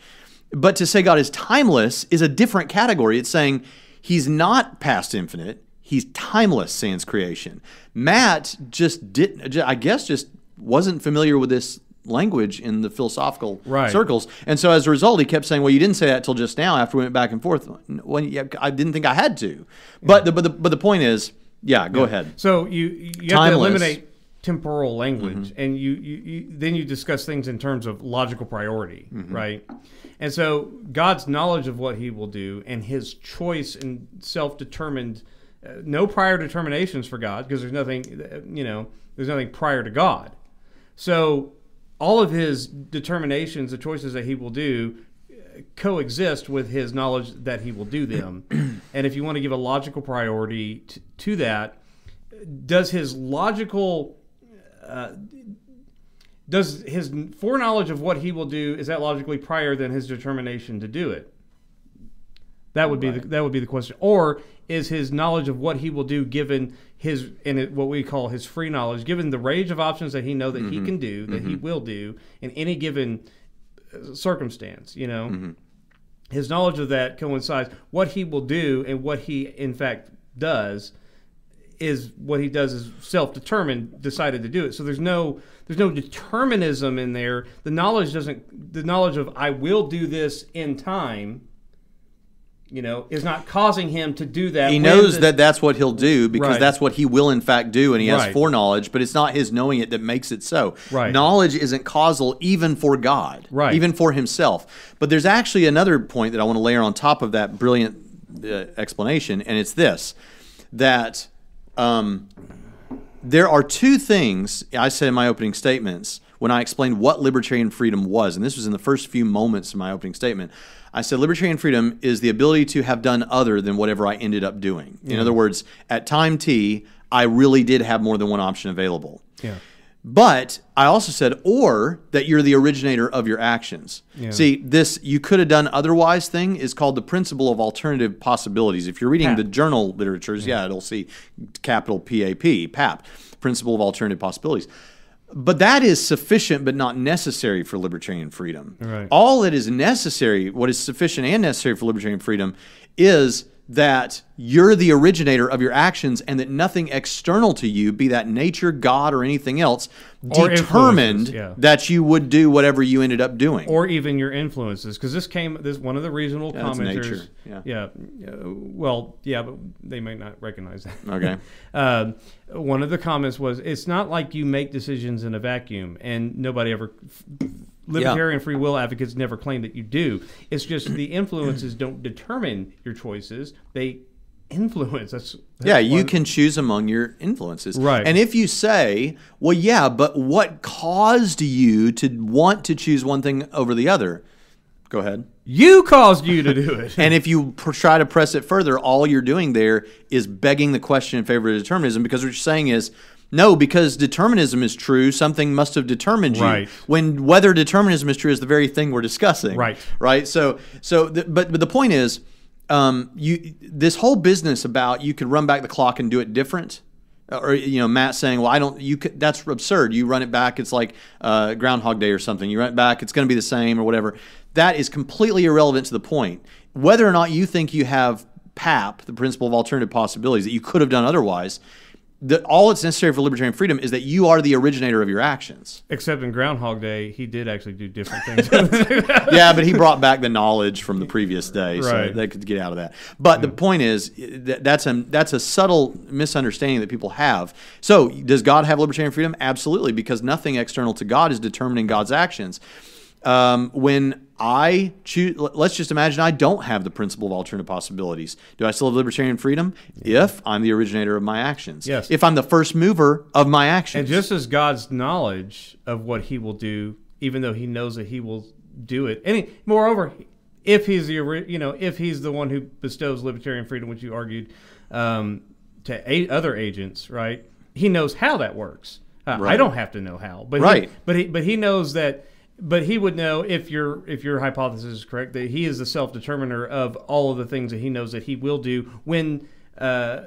S1: But to say God is timeless is a different category. It's saying he's not past infinite, he's timeless sans creation. Matt just didn't, I guess, just wasn't familiar with this language in the philosophical
S6: Right.
S1: circles. And so as a result, he kept saying, Well, you didn't say that till just now after we went back and forth. When, yeah, I didn't think I had to. But, the, but, the, but the point is, yeah, go ahead.
S6: So you you have to eliminate temporal language, and you, you, you then you discuss things in terms of logical priority, right? And so God's knowledge of what He will do and His choice and self-determined, uh, no prior determinations for God because there's nothing, uh, you know, there's nothing prior to God. So all of His determinations, the choices that He will do, uh, coexist with his knowledge that he will do them. [CLEARS THROAT] and if you want to give a logical priority to, to that, does his logical uh, does his foreknowledge of what he will do is that logically prior than his determination to do it? That would be the, that would be the question. Or is his knowledge of what he will do given his in it, what we call his free knowledge, given the range of options that he know that he can do, that he will do in any given uh, circumstance, you know? His knowledge of that coincides what he will do and what he in fact does is what he does is self-determined decided to do it so there's no there's no determinism in there the knowledge doesn't the knowledge of i will do this in time you know is not causing him to do that
S1: He knows
S6: the-
S1: that that's what he'll do because
S6: Right.
S1: that's what he will in fact do, and he has
S6: Right.
S1: foreknowledge. But it's not his knowing it that makes it so.
S6: Right.
S1: Knowledge isn't causal even for God,
S6: Right.
S1: Even for Himself. But there's actually another point that I want to layer on top of that brilliant uh, explanation, and it's this: that um, there are two things I said in my opening statements when I explained what libertarian freedom was, and this was in the first few moments of my opening statement. I said libertarian freedom is the ability to have done other than whatever I ended up doing. In other words, at time T, I really did have more than one option available.
S6: Yeah.
S1: But I also said, or that you're the originator of your actions. See, this you could have done otherwise thing is called the principle of alternative possibilities. If you're reading
S6: PAP.
S1: the journal literatures, yeah, it'll see capital PAP, PAP, principle of alternative possibilities. But that is sufficient but not necessary for libertarian freedom.
S6: Right.
S1: All that is necessary, what is sufficient and necessary for libertarian freedom, is that you're the originator of your actions and that nothing external to you, be that nature, God, or anything else,
S6: Or
S1: determined
S6: yeah.
S1: that you would do whatever you ended up doing.
S6: or even your influences because this came this one of the reasonable
S1: Yeah,
S6: commenters
S1: yeah.
S6: yeah uh, well yeah but they might not recognize that
S1: Okay.
S6: um, [LAUGHS] one of the comments was it's not like you make decisions in a vacuum and nobody ever libertarian free will advocates never claim that you do it's just the influences [CLEARS THROAT] don't determine your choices they influence that's, that's
S1: yeah, you
S6: one-
S1: can choose among your influences.
S6: Right.
S1: And if you say, well, yeah, but what caused you to want to choose one thing over the other? Go ahead.
S6: you caused you to do it [LAUGHS]
S1: And if you pr- try to press it further, all you're doing there is begging the question in favor of determinism because what you're saying is, no, because determinism is true, something must have determined you.
S6: Right.
S1: When whether determinism is true is the very thing we're discussing.
S6: Right.
S1: Right. So, so, the, but, but the point is, um, you this whole business about you could run back the clock and do it different, or you know, Matt saying, well, I don't. You could, that's absurd. You run it back, it's like uh, Groundhog Day or something. You run it back, it's going to be the same or whatever. That is completely irrelevant to the point. Whether or not you think you have PAP, the principle of alternative possibilities, that you could have done otherwise. The, all that's necessary for libertarian freedom is that you are the originator of your actions.
S6: except in groundhog day he did actually do different things [LAUGHS] [LAUGHS]
S1: yeah, but he brought back the knowledge from the previous day, so
S6: Right.
S1: they could get out of that. But the point is that that's a that's a subtle misunderstanding that people have. So, does God have libertarian freedom? Absolutely, because nothing external to God is determining God's actions. Um, when I choose, let's just imagine I don't have the principle of alternative possibilities. Do I still have libertarian freedom? If I'm the originator of my actions.
S6: Yes.
S1: If I'm the first mover of my actions.
S6: And just as God's knowledge of what He will do, even though He knows that He will do it, and he, moreover, if He's the you know if He's the one who bestows libertarian freedom, which you argued um, to a- other agents, right? He knows how that works. Uh, I don't have to know how, but
S1: Right.
S6: He, but he but He knows that. But he would know if your if your hypothesis is correct that he is the self determiner of all of the things that he knows that he will do when uh,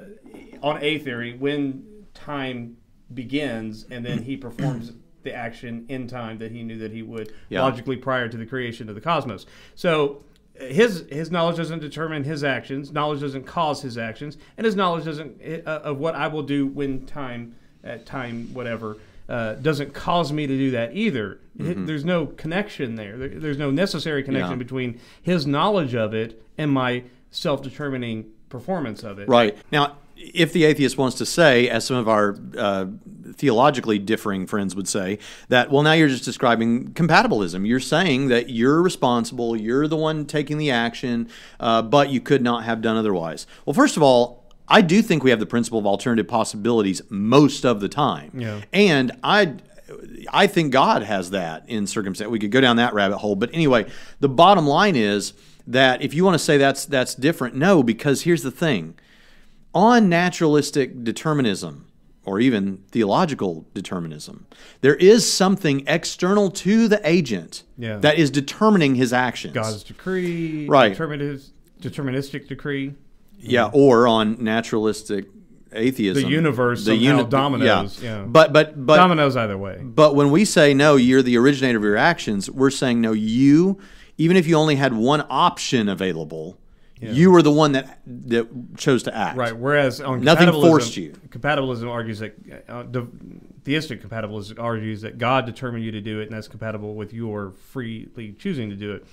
S6: on a theory when time begins and then he performs [CLEARS THROAT] the action in time that he knew that he would
S1: Yeah.
S6: logically prior to the creation of the cosmos. So his his knowledge doesn't determine his actions. Knowledge doesn't cause his actions, and his knowledge doesn't uh, of what I will do when time at time whatever uh, doesn't cause me to do that either. It- there's no connection there. there. There's no necessary connection
S1: Yeah.
S6: between his knowledge of it and my self-determining performance of it.
S1: Right. Now, if the atheist wants to say, as some of our uh, theologically differing friends would say, that, well, now you're just describing compatibilism. You're saying that you're responsible, you're the one taking the action, uh, but you could not have done otherwise. Well, first of all, I do think we have the principle of alternative possibilities most of the time.
S6: Yeah.
S1: And I I think God has that in circumstance. We could go down that rabbit hole, but anyway, the bottom line is that if you want to say that's that's different, no, because here's the thing: on naturalistic determinism or even theological determinism, there is something external to the agent
S6: Yeah.
S1: that is determining his actions.
S6: God's decree,
S1: Right.
S6: deterministic decree.
S1: Yeah, or on naturalistic atheism,
S6: The universe somehow dominoes, yeah.
S1: But but but
S6: Dominoes either way.
S1: But when we say no, you're the originator of your actions, we're saying no, you, even if you only had one option available, you were the one that that chose to act.
S6: Right. Whereas on
S1: Nothing forced you.
S6: Compatibilism argues that uh, the, theistic compatibilism argues that God determined you to do it, and that's compatible with your freely choosing to do it,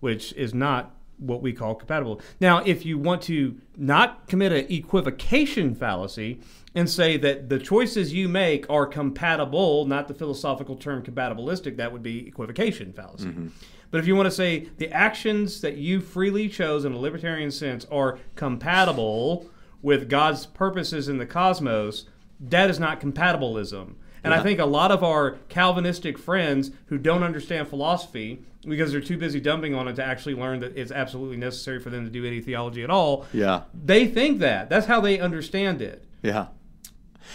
S6: which is not what we call compatible. Now, if you want to not commit an equivocation fallacy and say that the choices you make are compatible, not the philosophical term compatibilistic, that would be equivocation fallacy. Mm-hmm. But if you want to say the actions that you freely chose in a libertarian sense are compatible with God's purposes in the cosmos, that is not compatibilism. And I think a lot of our Calvinistic friends who don't understand philosophy because they're too busy dumping on it to actually learn that it's absolutely necessary for them to do any theology at all.
S1: Yeah.
S6: They think that. That's how they understand it.
S1: Yeah.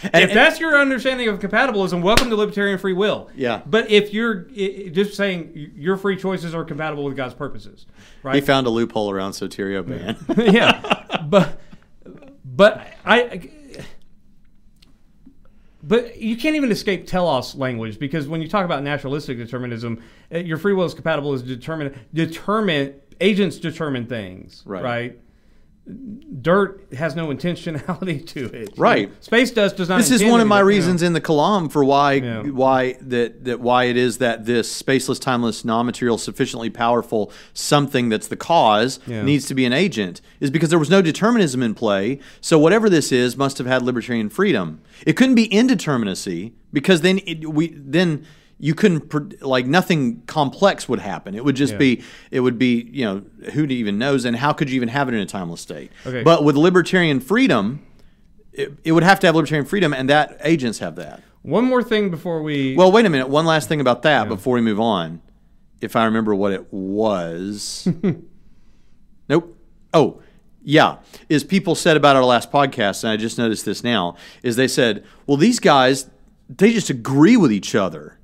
S6: if that's your understanding of compatibilism, welcome to libertarian free will.
S1: Yeah.
S6: But if you're just saying your free choices are compatible with God's purposes, right?
S1: He found a loophole around soteria, man. [LAUGHS]
S6: yeah, but but I. But you can't even escape telos language because when you talk about naturalistic determinism, uh, your free will is compatible is determine determine agents determine things,
S1: Right.
S6: right? Dirt has no intentionality [LAUGHS] to it.
S1: Right.
S6: Space dust does not.
S1: this is one of my
S6: you know.
S1: reasons in the Kalam for why
S6: Yeah.
S1: why that that why it is that this spaceless, timeless, non-material, sufficiently powerful something that's the cause
S6: Yeah.
S1: needs to be an agent is because there was no determinism in play. So whatever this is must have had libertarian freedom. It couldn't be indeterminacy because then it, we then you couldn't like nothing complex would happen. It would just
S6: Yeah.
S1: be it would be you know who even knows and how could you even have it in a timeless state?
S6: Okay.
S1: But with libertarian freedom it, it would have to have libertarian freedom, and that agents have that.
S6: One more thing before we.
S1: Well, wait a minute. One last thing about that before we move on. If I remember what it was. [LAUGHS] nope. Oh, yeah. Is people said about our last podcast, and I just noticed this now, is they said, well, these guys, they just agree with each other,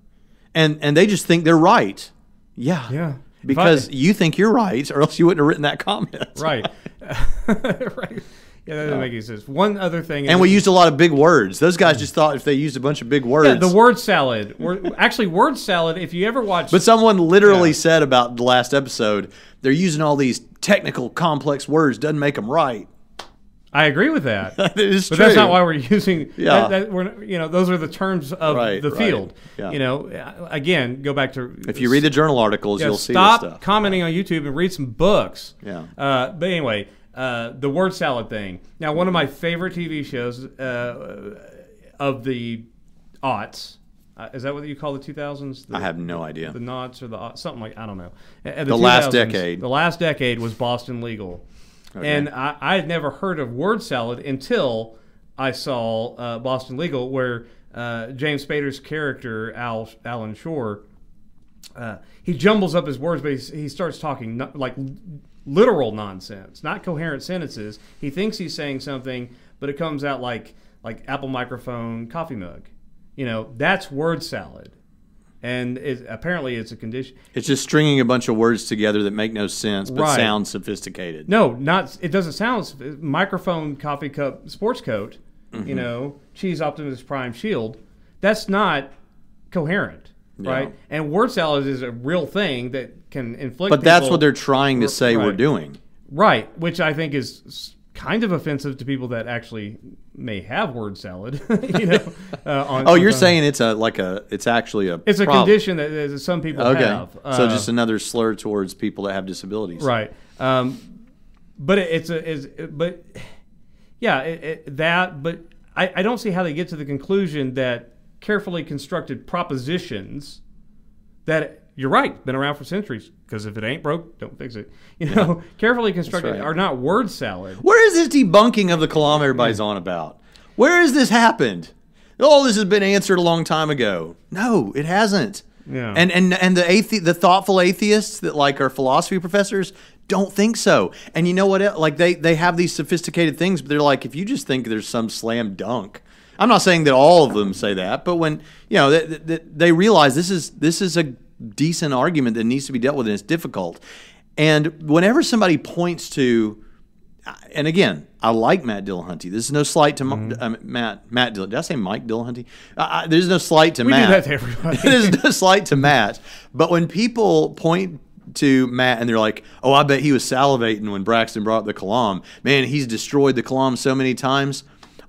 S1: and and they just think they're right. Yeah.
S6: Yeah. If I-
S1: Because you think you're right, or else you wouldn't have written that comment. [LAUGHS]
S6: right, [LAUGHS] right. Yeah, that doesn't make any sense. One other thing,
S1: And we used a lot of big words. Those guys just thought if they used a bunch of big words.
S6: yeah, the word salad. Word, actually, word salad. If you ever watch,
S1: But someone literally
S6: Yeah.
S1: said about the last episode, they're using all these technical, complex words, doesn't make them right.
S6: I agree with that. [LAUGHS]
S1: It is
S6: But
S1: true.
S6: that's not why we're using.
S1: Yeah.
S6: That, that we're, you know, those are the terms of
S1: Right,
S6: the
S1: right.
S6: field.
S1: Yeah.
S6: You know, uh, again, go back to.
S1: If you read the journal articles,
S6: yeah,
S1: you'll see
S6: stop
S1: this stuff.
S6: commenting on YouTube and read some books.
S1: Yeah.
S6: Uh, but anyway, uh, the word salad thing. Now, one of my favorite TV shows uh, of the aughts. Uh, is that what you call the 2000s? The,
S1: I have no idea.
S6: The knots or the something like I don't know. Uh,
S1: The last decade.
S6: The last decade was Boston Legal, and I, had never heard of word salad until I saw uh, Boston Legal, where uh, James Spader's character Al Alan Shore uh, he jumbles up his words, but he's, he starts talking no, like literal nonsense, not coherent sentences. He thinks he's saying something, but it comes out like like Apple microphone, coffee mug. You know, that's word salad, and it, apparently it's a condition.
S1: It's just stringing a bunch of words together that make no sense but
S6: Right.
S1: sound sophisticated.
S6: No, not it doesn't sound microphone, coffee cup, sports coat.
S1: Mm-hmm.
S6: You know, cheese Optimus Prime shield. That's not coherent, right? And word salad is a real thing that can inflict.
S1: But that's what they're trying to say we're doing.
S6: Right, which I think is kind of offensive to people that actually may have word salad. [LAUGHS] you know, [LAUGHS] uh, on,
S1: Oh, you're
S6: on-
S1: saying it's a like a it's actually a
S6: it's a condition that, that some people
S1: Okay,
S6: have.
S1: so
S6: Uh,
S1: just another slur towards people that have disabilities.
S6: right, um, but it, it's a is but yeah, it, it, that. But I, I don't see how they get to the conclusion that carefully constructed propositions that you're right, been around for centuries. Because if it ain't broke, don't fix it. [LAUGHS] You know, carefully constructed
S1: right.
S6: are not word salad.
S1: Where is this debunking of the Kalam everybody's on about? Where has this happened? Oh, this has been answered a long time ago. No, it hasn't.
S6: Yeah.
S1: And and and the athe- the thoughtful atheists that like are philosophy professors don't think so. And you know what? Like they they have these sophisticated things, but they're like, if you just think there's some slam dunk. I'm not saying that all of them say that, but when you know they, they, they realize this is this is a decent argument that needs to be dealt with and it's difficult. And whenever somebody points to and again, I like Matt Dillahunty. This is no slight to
S6: Mm-hmm.
S1: um, Matt. Matt, Dill- did I say Mike Dillahunty? Uh, I, there's no slight to
S6: We do
S1: Matt.
S6: that to everybody. [LAUGHS]
S1: there's no slight to Matt. But when people point to Matt and they're like, "Oh, I bet he was salivating when Braxton brought up the Kalam." Man, he's destroyed the Kalam so many times.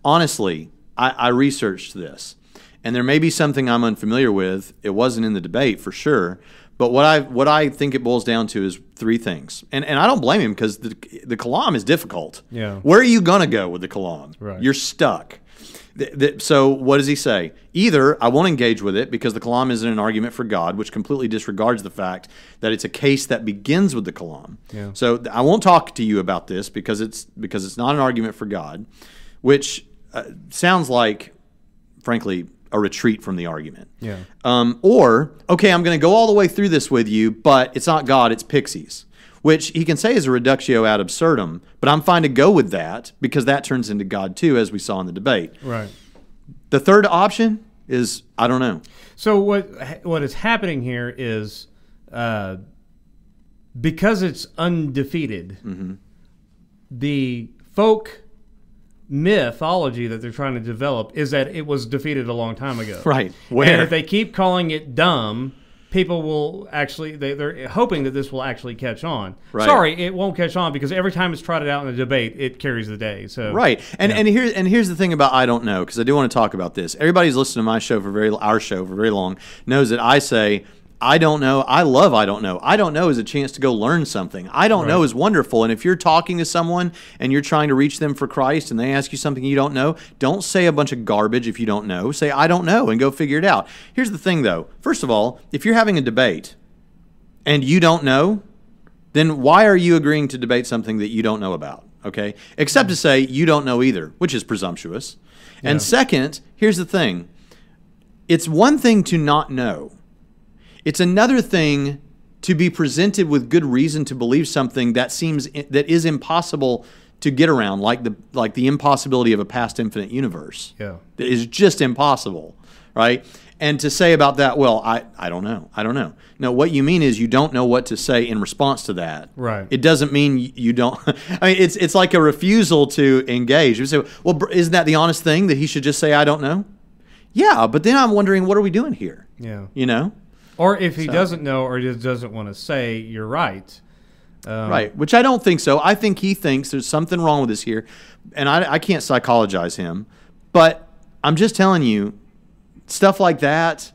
S1: Honestly, I, I researched this, and there may be something I'm unfamiliar with. It wasn't in the debate for sure. But what I what I think it boils down to is three things, and and I don't blame him because the the Kalam is difficult.
S6: Yeah.
S1: Where are you gonna go with the Kalam?
S6: Right.
S1: You're stuck. Th- th- so what does he say? Either I won't engage with it because the Kalam isn't an argument for God, which completely disregards the fact that it's a case that begins with the Kalam.
S6: Yeah.
S1: So I won't talk to you about this because it's because it's not an argument for God, which uh, sounds like, frankly, a retreat from the argument.
S6: Yeah.
S1: Um, or, okay, I'm going to go all the way through this with you, but it's not God, it's pixies, which he can say is a reductio ad absurdum, but I'm fine to go with that because that turns into God too, as we saw in the debate.
S6: Right.
S1: The third option is I don't know.
S6: So what what is happening here is uh, because it's undefeated,
S1: Mm-hmm.
S6: the folk mythology that they're trying to develop is that it was defeated a long time ago.
S1: Right.
S6: And
S1: Where?
S6: if they keep calling it dumb, people will actually they, they're hoping that this will actually catch on.
S1: Right.
S6: Sorry, it won't catch on because every time it's trotted out in a debate, it carries the day. So
S1: Right. And and here and here's the thing about I don't know because I do want to talk about this. Everybody who's listened to my show for very our show for very long knows that I say I don't know. I love I don't know. I don't know is a chance to go learn something. I don't know is wonderful. And if you're talking to someone and you're trying to reach them for Christ and they ask you something you don't know, don't say a bunch of garbage if you don't know. Say I don't know and go figure it out. Here's the thing though. First of all, if you're having a debate and you don't know, then why are you agreeing to debate something that you don't know about? Okay? Except to say you don't know either, which is presumptuous. And second, here's the thing it's one thing to not know, it's another thing to be presented with good reason to believe something that seems that is impossible to get around like the like the impossibility of a past infinite universe
S6: Yeah.
S1: that is just impossible, right? And to say about that, well, I, I don't know. I don't know. No, what you mean is you don't know what to say in response to that.
S6: Right.
S1: It doesn't mean you don't. [LAUGHS] I mean, it's it's like a refusal to engage. You say, well, isn't that the honest thing that he should just say, I don't know? Yeah, but then I'm wondering, what are we doing here?
S6: Yeah.
S1: You know?
S6: Or if he doesn't know or just doesn't want to say, you're right. Um,
S1: Right, which I don't think so. I think he thinks there's something wrong with this here, and I, I can't psychologize him, but I'm just telling you, stuff like that.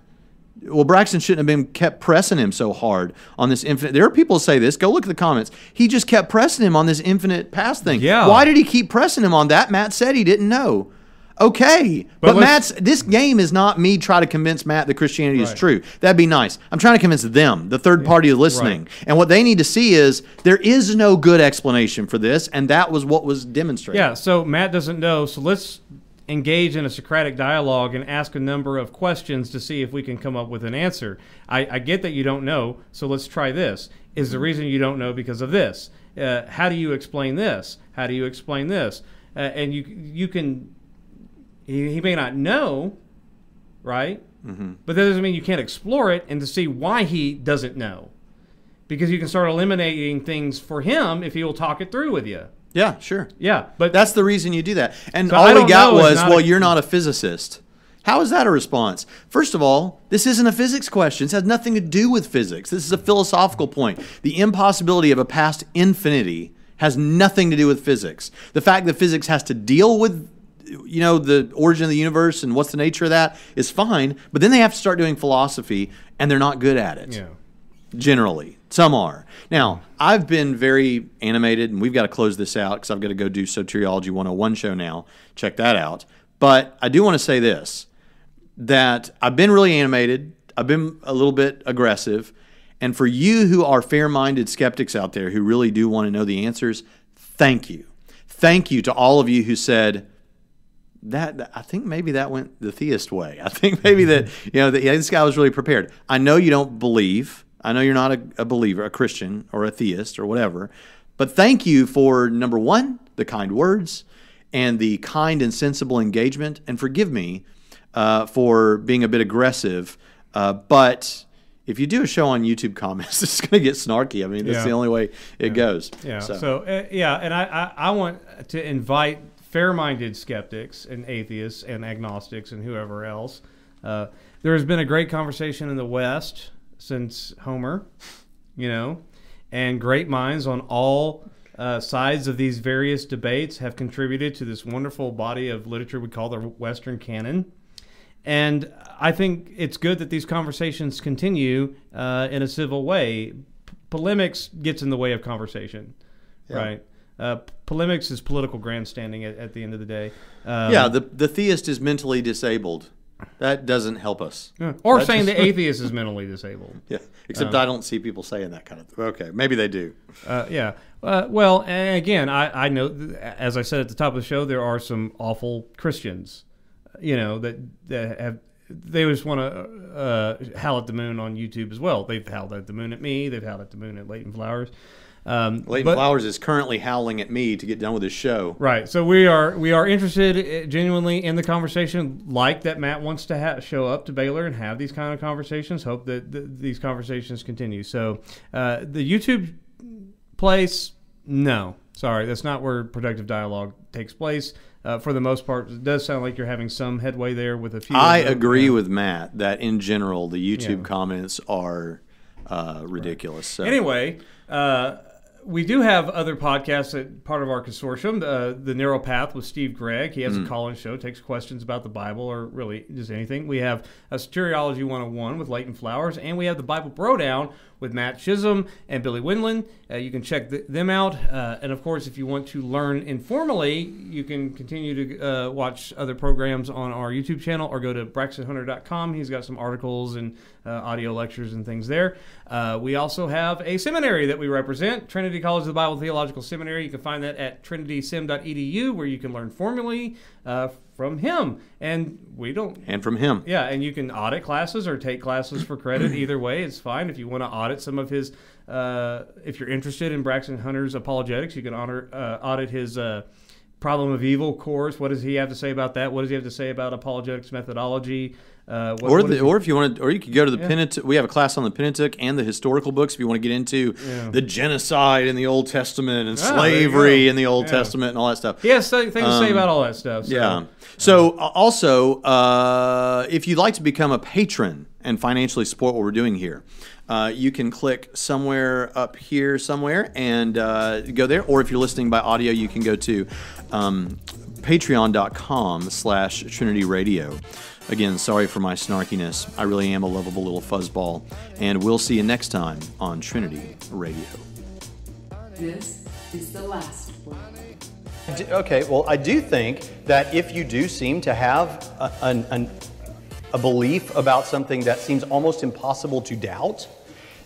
S1: Well, Braxton shouldn't have been kept pressing him so hard on this infinite. There are people who say this. Go look at the comments. He just kept pressing him on this infinite past thing.
S6: Yeah.
S1: Why did he keep pressing him on that? Matt said he didn't know. Okay, but,
S6: But
S1: Matt's this game is not me try to convince Matt that Christianity is true. That'd be nice. I'm trying to convince them, the third party listening. And what they need to see is there is no good explanation for this, and that was what was demonstrated.
S6: Yeah, so Matt doesn't know, so let's engage in a Socratic dialogue and ask a number of questions to see if we can come up with an answer. I, I get that you don't know, so let's try this. Is the reason you don't know because of this? Uh, how do you explain this? How do you explain this? Uh, and you you can he, he may not know, right? Mm-hmm. But that doesn't mean you can't explore it and to see why he doesn't know, because you can start eliminating things for him if he will talk it through with you.
S1: Yeah, sure.
S6: Yeah, but
S1: That's the reason you do that. And all we got was, well,
S6: a-
S1: you're not a physicist. How is that a response? First of all, this isn't a physics question. This has nothing to do with physics. This is a philosophical point. The impossibility of a past infinity has nothing to do with physics. The fact that physics has to deal with you know the origin of the universe and what's the nature of that is fine, but then they have to start doing philosophy and they're not good at it
S6: yeah.
S1: generally. Some are. Now, I've been very animated, and we've got to close this out because I've got to go do Soteriology 101 show now. Check that out. But I do want to say this that I've been really animated, I've been a little bit aggressive. And for you who are fair minded skeptics out there who really do want to know the answers, thank you. Thank you to all of you who said, that I think maybe that went the theist way. I think maybe that you know that yeah, this guy was really prepared. I know you don't believe. I know you're not a, a believer, a Christian, or a theist, or whatever. But thank you for number one, the kind words, and the kind and sensible engagement. And forgive me uh, for being a bit aggressive. Uh, but if you do a show on YouTube comments, [LAUGHS] it's going to get snarky. I mean, that's
S6: Yeah.
S1: the only way it goes.
S6: Yeah. So, uh, yeah, and I, I, I want to invite fair-minded skeptics and atheists and agnostics and whoever else. Uh, there has been a great conversation in the West since Homer, you know, and great minds on all uh, sides of these various debates have contributed to this wonderful body of literature we call the Western canon. And I think it's good that these conversations continue uh, in a civil way. P- polemics gets in the way of conversation, right? Uh, polemics is political grandstanding at, at the end of the day. Um,
S1: yeah, the the theist is mentally disabled. That doesn't help us.
S6: yeah. Or
S1: That
S6: saying
S1: just-
S6: the atheist is mentally disabled. [LAUGHS]
S1: Yeah, except I don't see people saying that kind of thing. Okay, maybe they do.
S6: Uh, yeah. Uh, well, and again, I, I know, as I said at the top of the show, there are some awful Christians, you know, that, that have they just want to uh, howl at the moon on YouTube as well. They've howled at the moon at me. They've howled at the moon at Leighton Flowers. Um,
S1: Leighton
S6: but-
S1: Flowers is currently howling at me to get done with his show.
S6: Right. So we are we are interested uh, genuinely in the conversation, like that Matt wants to ha- show up to Baylor and have these kind of conversations. Hope that th- these conversations continue. So uh, the YouTube place, no, sorry, that's not where productive dialogue takes place. Uh, for the most part, it does sound like you're having some headway there with a few.
S1: I agree
S6: Yeah.
S1: with Matt that in general the YouTube
S6: Yeah.
S1: comments are uh, ridiculous. So.
S6: Anyway, uh, we do have other podcasts that part of our consortium. Uh, the Narrow Path with Steve Gregg. He has
S1: Mm.
S6: a call-in show, takes questions about the Bible or really just anything. We have a Soteriology 101 with Leighton Flowers, and we have the Bible Brodown with Matt Chisholm and Billy Winland. Uh, you can check th- them out. Uh, and of course, if you want to learn informally, you can continue to uh, watch other programs on our YouTube channel or go to braxtonhunter.com. He's got some articles and uh, audio lectures and things there. Uh, we also have a seminary that we represent, Trinity College of the Bible Theological Seminary. You can find that at trinitysem.edu, where you can learn formally uh, from him. And we don't
S1: and from him.
S6: yeah, and you can audit classes or take classes for credit. Either way, it's fine. If you want to audit some of his, uh, if you're interested in Braxton Hunter's apologetics, you can honor, uh, audit his uh, problem of evil course. What does he have to say about that? What does he have to say about apologetics methodology? Uh, what,
S1: Or,
S6: what
S1: the, or if you want to, or you could go to the
S6: Yeah.
S1: Pentateuch. We have a class on the Pentateuch and the historical books. If you want to get into
S6: Yeah.
S1: the genocide in the Old Testament and
S6: Ah,
S1: slavery in the Old
S6: Yeah.
S1: Testament and all that stuff.
S6: has things to say
S1: Um,
S6: about all that stuff. So.
S1: Yeah. So also, uh, if you'd like to become a patron and financially support what we're doing here, uh, you can click somewhere up here somewhere and uh, go there. Or if you're listening by audio, you can go to um, patreon.com slash Trinity Radio. Again, sorry for my snarkiness. I really am a lovable little fuzzball. And we'll see you next time on Trinity Radio.
S7: This is the last word.
S8: D- Okay, well, I do think that if you do seem to have a, an, an, a belief about something that seems almost impossible to doubt,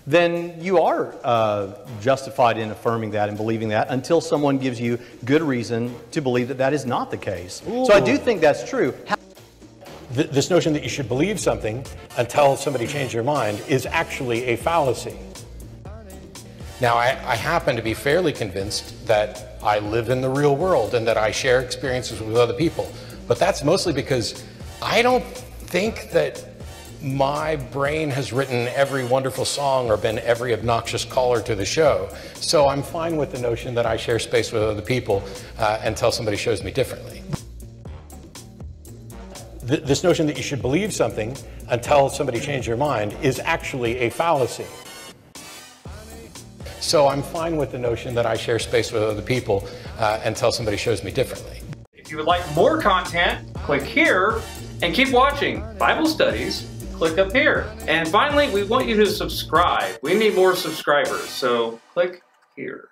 S8: then you are uh, justified in affirming that and believing that until someone gives you good reason to believe that that is not the case. So I do think that's true. How-
S4: Th- this notion that you should believe something until somebody changes your mind is actually a fallacy. Now, I, I happen to be fairly convinced that I live in the real world and that I share experiences with other people. But that's mostly because I don't think that my brain has written every wonderful song or been every obnoxious caller to the show. So I'm fine with the notion that I share space with other people uh, until somebody shows me differently. Th- this notion that you should believe something until somebody changes your mind is actually a fallacy. So I'm fine with the notion that I share space with other people uh, until somebody shows me differently.
S2: If you would like more content, click here and keep watching Bible studies. Click up here. And finally, we want you to subscribe. We need more subscribers, so click here.